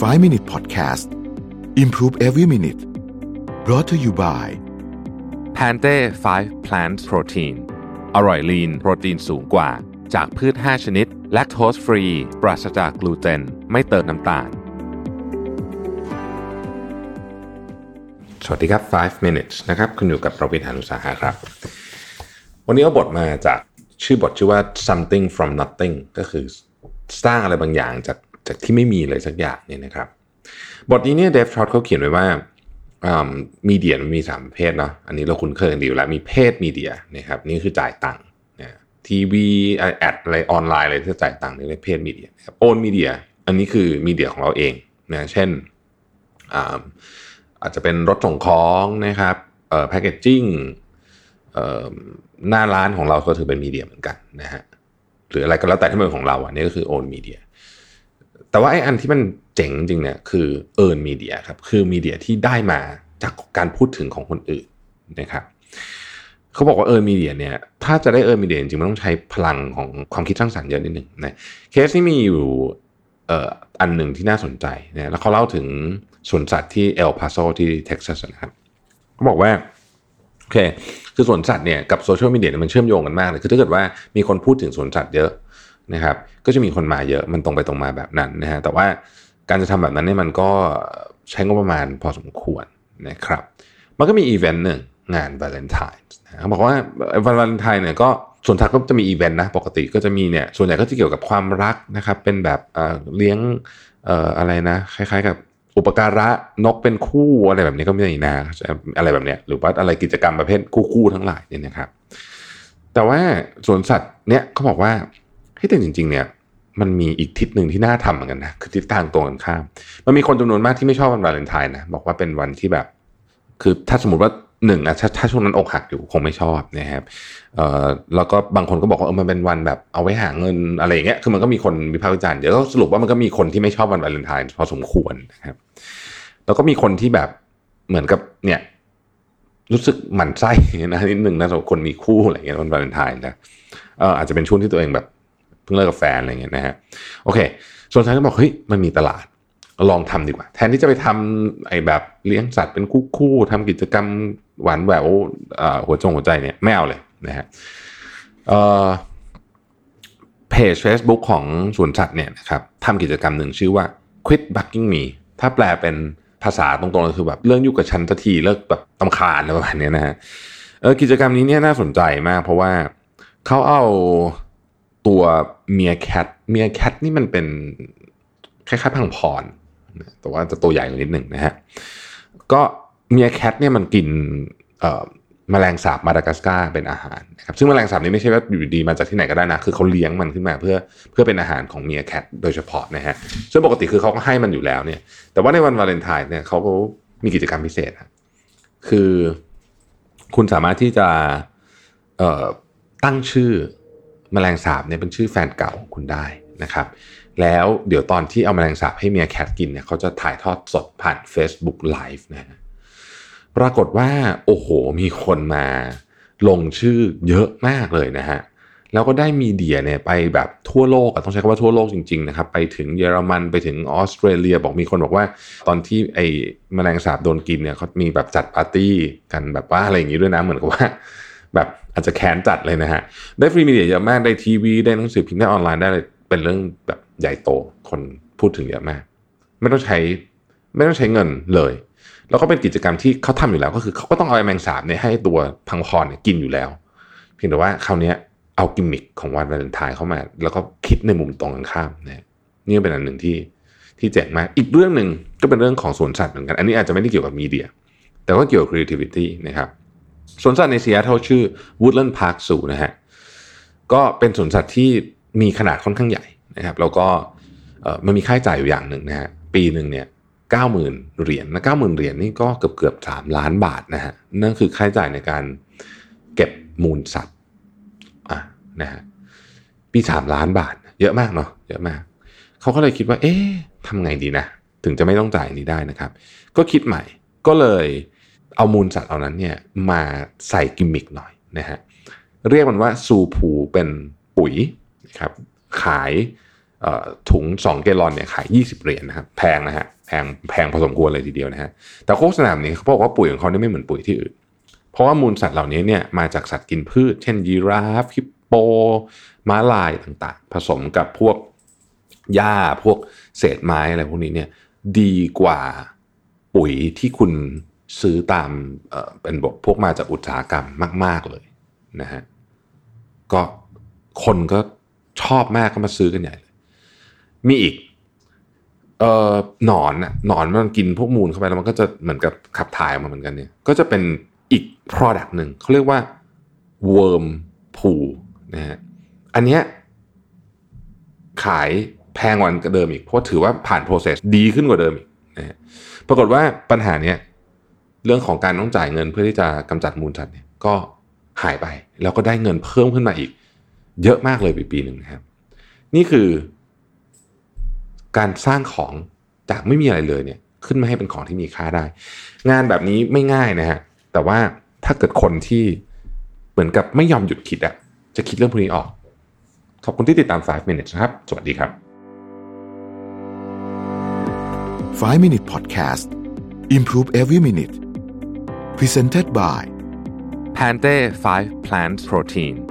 5 Minute Podcast Improve Every Minute brought to you by แพนเต้5 plant protein อร่อยลีนโปรตีนสูงกว่า จากพืช 5 ชนิด แลคโตสฟรี ปราศจากกลูเตน ไม่เติมน้ำตาล สวัสดีครับ 5 minutes นะครับ คุณอยู่กับประวิทยานุสาหะครับ วันนี้เอาบทมาจากชื่อบทชื่อว่า something from nothing ก็คือสร้างอะไรบางอย่างจาก จากที่ไม่มีเลยสักอย่างเนี่ยนะครับ บทนี้เนี่ย Dave Trott เขาเขียนไว้ว่า media มันมีสามประเภทเนาะอันนี้เราคุ้นเคยกันดีอยู่แล้วมี paid media นะครับนี่คือจ่ายตังค์นะทีวี ad อะไรออนไลน์อะไรที่จ่ายตังค์นี่เรียก paid media ครับ owned media อันนี้คือ media ของเราเองนะเช่นอาจจะเป็นรถส่งของนะครับ packagingหน้าร้านของเราก็ถือเป็น media เหมือนกันนะฮะหรืออะไรก็แล้วแต่ที่เป็นของเราอันนี้ก็คือ owned media แต่ว่าไอ้อันที่มันเจ๋งจริงเนี่ยคือ earned media ครับคือ media ที่ได้มาจากการพูดถึงของคนอื่นนะครับเขาบอกว่า earned media เนี่ยถ้าจะได้ earned media จริงมันต้องใช้พลังของความคิดสร้างสรรค์เยอะนิดหนึ่งนะเคสที่มีอยู่เอ่ออันหนึ่งที่น่าสนใจนะแล้วเขาเล่าถึงสวนสัตว์ที่ El Paso ที่เท็กซัสนะครับเขาบอกว่าโอเคคือสวนสัตว์เนี่ยกับโซเชียลมีเดียมันเชื่อมโยงกันมากเลยคือถ้าเกิดว่ามีคนพูดถึงสวนสัตว์เยอะ นะครับ ก็จะมีคนมาเยอะมันตรงไปตรงมาแบบนั้นนะฮะแต่ว่าการจะทำแบบนั้นเนี่ยมันก็ใช้งบประมาณพอสมควรนะครับ มันก็มีอีเวนต์หนึ่งงานวาเลนไทน์เขาบอกว่าวันวาเลนไทน์เนี่ยก็สวนสัตว์ก็จะมีอีเวนต์นะปกติก็จะมีเนี่ยส่วนใหญ่ก็จะเกี่ยวกับความรักนะครับ เป็นแบบเลี้ยงอะไรนะ คล้ายๆ กับอุปการะนกเป็นคู่อะไรแบบนี้ก็ม่ได้นะอะไรแบบเนี้ยหรือว่าอะไรกิจกรรมประเภทคู่ๆทั้งหลายเนี่ยนะครับ แต่ว่าสวนสัตว์เนี่ยเขาบอกว่า ให้แต่จริง ๆ เนี่ย มันมีอีกทิศหนึ่งที่น่าทำเหมือนกันนะคือทิศทางตรงกันข้าม มันมีคนจำนวนมากที่ไม่ชอบวันวาเลนไทน์นะบอกว่าเป็นวันที่แบบ คือถ้าสมมติว่าหนึ่งอะถ้าถ้าช่วงนั้นอกหักอยู่คงไม่ชอบนะครับเอ่อแล้วก็บางคนก็บอกว่าเออมันเป็นวันแบบเอาไว้หาเงินอะไรอย่างเงี้ยคือมันก็มีคนวิพากษ์วิจารณ์เดี๋ยวก็สรุปว่ามันก็มีคนที่ไม่ชอบวันวาเลนไทน์พอสมควรนะครับ แล้วก็มีคนที่แบบเหมือนกับเนี่ย รู้สึกหมั่นไส้นะนิดหนึ่งนะสำหรับคนมีคู่อะไรเงี้ยวันวาเลนไทน์นะเอออาจจะเป็นช่วงที่ตัวเองแบบ พิ่งเลิกกับแฟนอะไรเงี้ยนะฮะโอเคส่วนฉันก็บอกเฮ้ยมันมีตลาดลองทำดีกว่า แทนที่จะไปทำไอ้แบบเลี้ยงสัตว์เป็นคู่คู่ทำกิจกรรมหวานแหววหัวจงหัวใจเนี่ยไม่เอาเลยนะฮะเพจ Facebook ของสวนสัตว์เนี่ยนะครับทำกิจกรรมหนึ่งชื่อว่า quit bugging me ถ้าแปลเป็นภาษาตรงๆก็คือแบบเรื่องยุ่งกับฉันสักทีเลิกแบบตำคาญอะไรประมาณนี้นะฮะกิจกรรมนี้เนี่ยน่าสนใจมากเพราะว่าเขาเอา ตัวเมียแคทเมียแคทนี่มันเป็นคล้ายๆพังพรแต่ว่าจะตัวใหญ่กว่านิดหนึ่งนะฮะก็เมียแคทเนี่ยมันกินมแมลงสาบมาดากัสการ์เป็นอาหารนะครับซึ่งมแมลงสาบนี้ไม่ใช่ว่าอยู่ดีมาจากที่ไหนก็ได้นะ คือเขาเลี้ยงมันขึ้นมาเพื่อเพื่อเป็นอาหารของเมียแคทโดยเฉพาะนะฮะซึ่งปกติคือเขาก็ให้มันอยู่แล้วเนี่ย แต่ว่าในวันวาเลนไทน์เนี่ยเขามีกิจกรรมพิเศษคือคุณสามารถที่จะตั้งชื่อ มแมลงสาบเนี่ยเป็นชื่อแฟนเก่าของคุณได้นะครับ แล้วเดี๋ยวตอนที่เอาแมลงสาบให้เมียแคทกินเนี่ยเขาจะถ่ายทอดสดผ่าน Facebook Live นะปรากฏว่าโอ้โหมีคนมาลงชื่อเยอะมากเลยนะฮะแล้วก็ได้มีเดียเนี่ยไปแบบทั่วโลกต้องใช้คำว่าทั่วโลกจริงๆนะครับไปถึงเยอรมันไปถึงออสเตรเลียบอกมีคนบอกว่า ตอนที่ไอ้แมลงสาบโดนกินเนี่ยเขามีแบบจัดปาร์ตี้กันแบบว่าอะไรอย่างนี้ด้วยนะเหมือนกับว่า แบบอาจจะแค้นจัดเลยนะฮะ ได้ฟรีมีเดียเยอะมาก ได้ทีวี ได้หนังสือพิมพ์ได้ออนไลน์ได้เลยเป็นเรื่องแบบใหญ่โตคนพูดถึงเยอะมาก ไม่ต้องใช้ไม่ต้องใช้เงินเลย แล้วก็เป็นกิจกรรมที่เขาทำอยู่แล้ว ก็คือเขาก็ต้องเอาแมงสาบเนี่ยให้ตัวพังพอนเนี่ยกินอยู่แล้ว เพียงแต่ว่าคราวนี้เอากิมมิคของวันวาเลนไทน์เข้ามา แล้วก็คิดในมุมตรงกันข้ามเนี่ยนี่เป็นอันหนึ่งที่ที่เจ๋งมาก อีกเรื่องหนึ่งก็เป็นเรื่องของสวนสัตว์เหมือนกัน อันนี้อาจจะไม่ได้เกี่ยวกับ media แต่ว่าเกี่ยวกับ creativity นะครับ สวนสัตว์ในเซีแอตเทิลชื่อ Woodland Park Zoo นะฮะก็เป็นสวนสัตว์ที่มีขนาดค่อนข้างใหญ่นะครับ แล้วก็มันมีค่าใช้จ่ายอยู่อย่างหนึ่งนะฮะปีหนึ่งเนี่ยเก้าหมื่นเหรียญนะเก้าหมื่นเหรียญนี่ก็เกือบเกือบสามล้านบาทนะฮะนั่นคือค่าใช้จ่ายในการเก็บมูลสัตว์อะนะฮะปีสามล้านบาท เยอะมากเนาะเยอะมาก เขาก็เลยคิดว่า เอ๊ะทำไงดีนะ ถึงจะไม่ต้องจ่ายนี้ได้นะครับ ก็คิดใหม่ก็เลย เอามูลสัตว์เหล่านั้นเนี่ยมาใส่กิมมิกหน่อยนะฮะเรียกมันว่าซูพูเป็นปุ๋ยนะครับขายถุง 2 เกลอนเนี่ยขาย 20 เหรียญนะครับแพงนะฮะแพงแพงพอสมควรเลยทีเดียวนะฮะแต่โฆษณานี้เขาบอกว่าปุ๋ยของเขาเนี่ยไม่เหมือนปุ๋ยที่อื่น เพราะว่ามูลสัตว์เหล่านี้เนี่ยมาจากสัตว์กินพืช เช่นยีราฟฮิปโปม้าลายต่างๆ ผสมกับพวกหญ้าพวกเศษไม้อะไรพวกนี้เนี่ยดีกว่าปุ๋ยที่คุณ ซื้อตามเป็นบกพวกมาจากอุตสาหกรรมมาก ๆเลยนะฮะก็คนก็ชอบมากก็มาซื้อกันใหญ่เลยมีอีกเอ่อหนอนอะหนอนมันกินพวกมูลเข้าไปแล้วมันก็จะเหมือนกับขับถ่ายออกมาเหมือนกันเนี่ย ก็จะเป็นอีก product หนึ่งเขาเรียกว่า worm pool นะฮะอันเนี้ยขายแพงกว่าเดิมอีก เพราะถือว่าผ่าน process ดีขึ้นกว่าเดิมอีกนะฮะปรากฏว่าปัญหาเนี้ย เรื่องของการต้องจ่ายเงินเพื่อที่จะกำจัดมูลสัตว์เนี่ยก็หายไป แล้วก็ได้เงินเพิ่มขึ้นมาอีก เยอะมากเลยปีปีหนึ่งนะครับ นี่คือ การสร้างของจากไม่มีอะไรเลยเนี่ย ขึ้นมาให้เป็นของที่มีค่าได้ งานแบบนี้ไม่ง่ายนะฮะแต่ว่าถ้าเกิดคนที่เหมือนกับไม่ยอมหยุดคิดอะจะคิดเรื่องพวกนี้ออก ขอบคุณที่ติดตาม 5 minutes ครับ สวัสดีครับ 5 minute podcast improve every minute presented by Pante 5 plant protein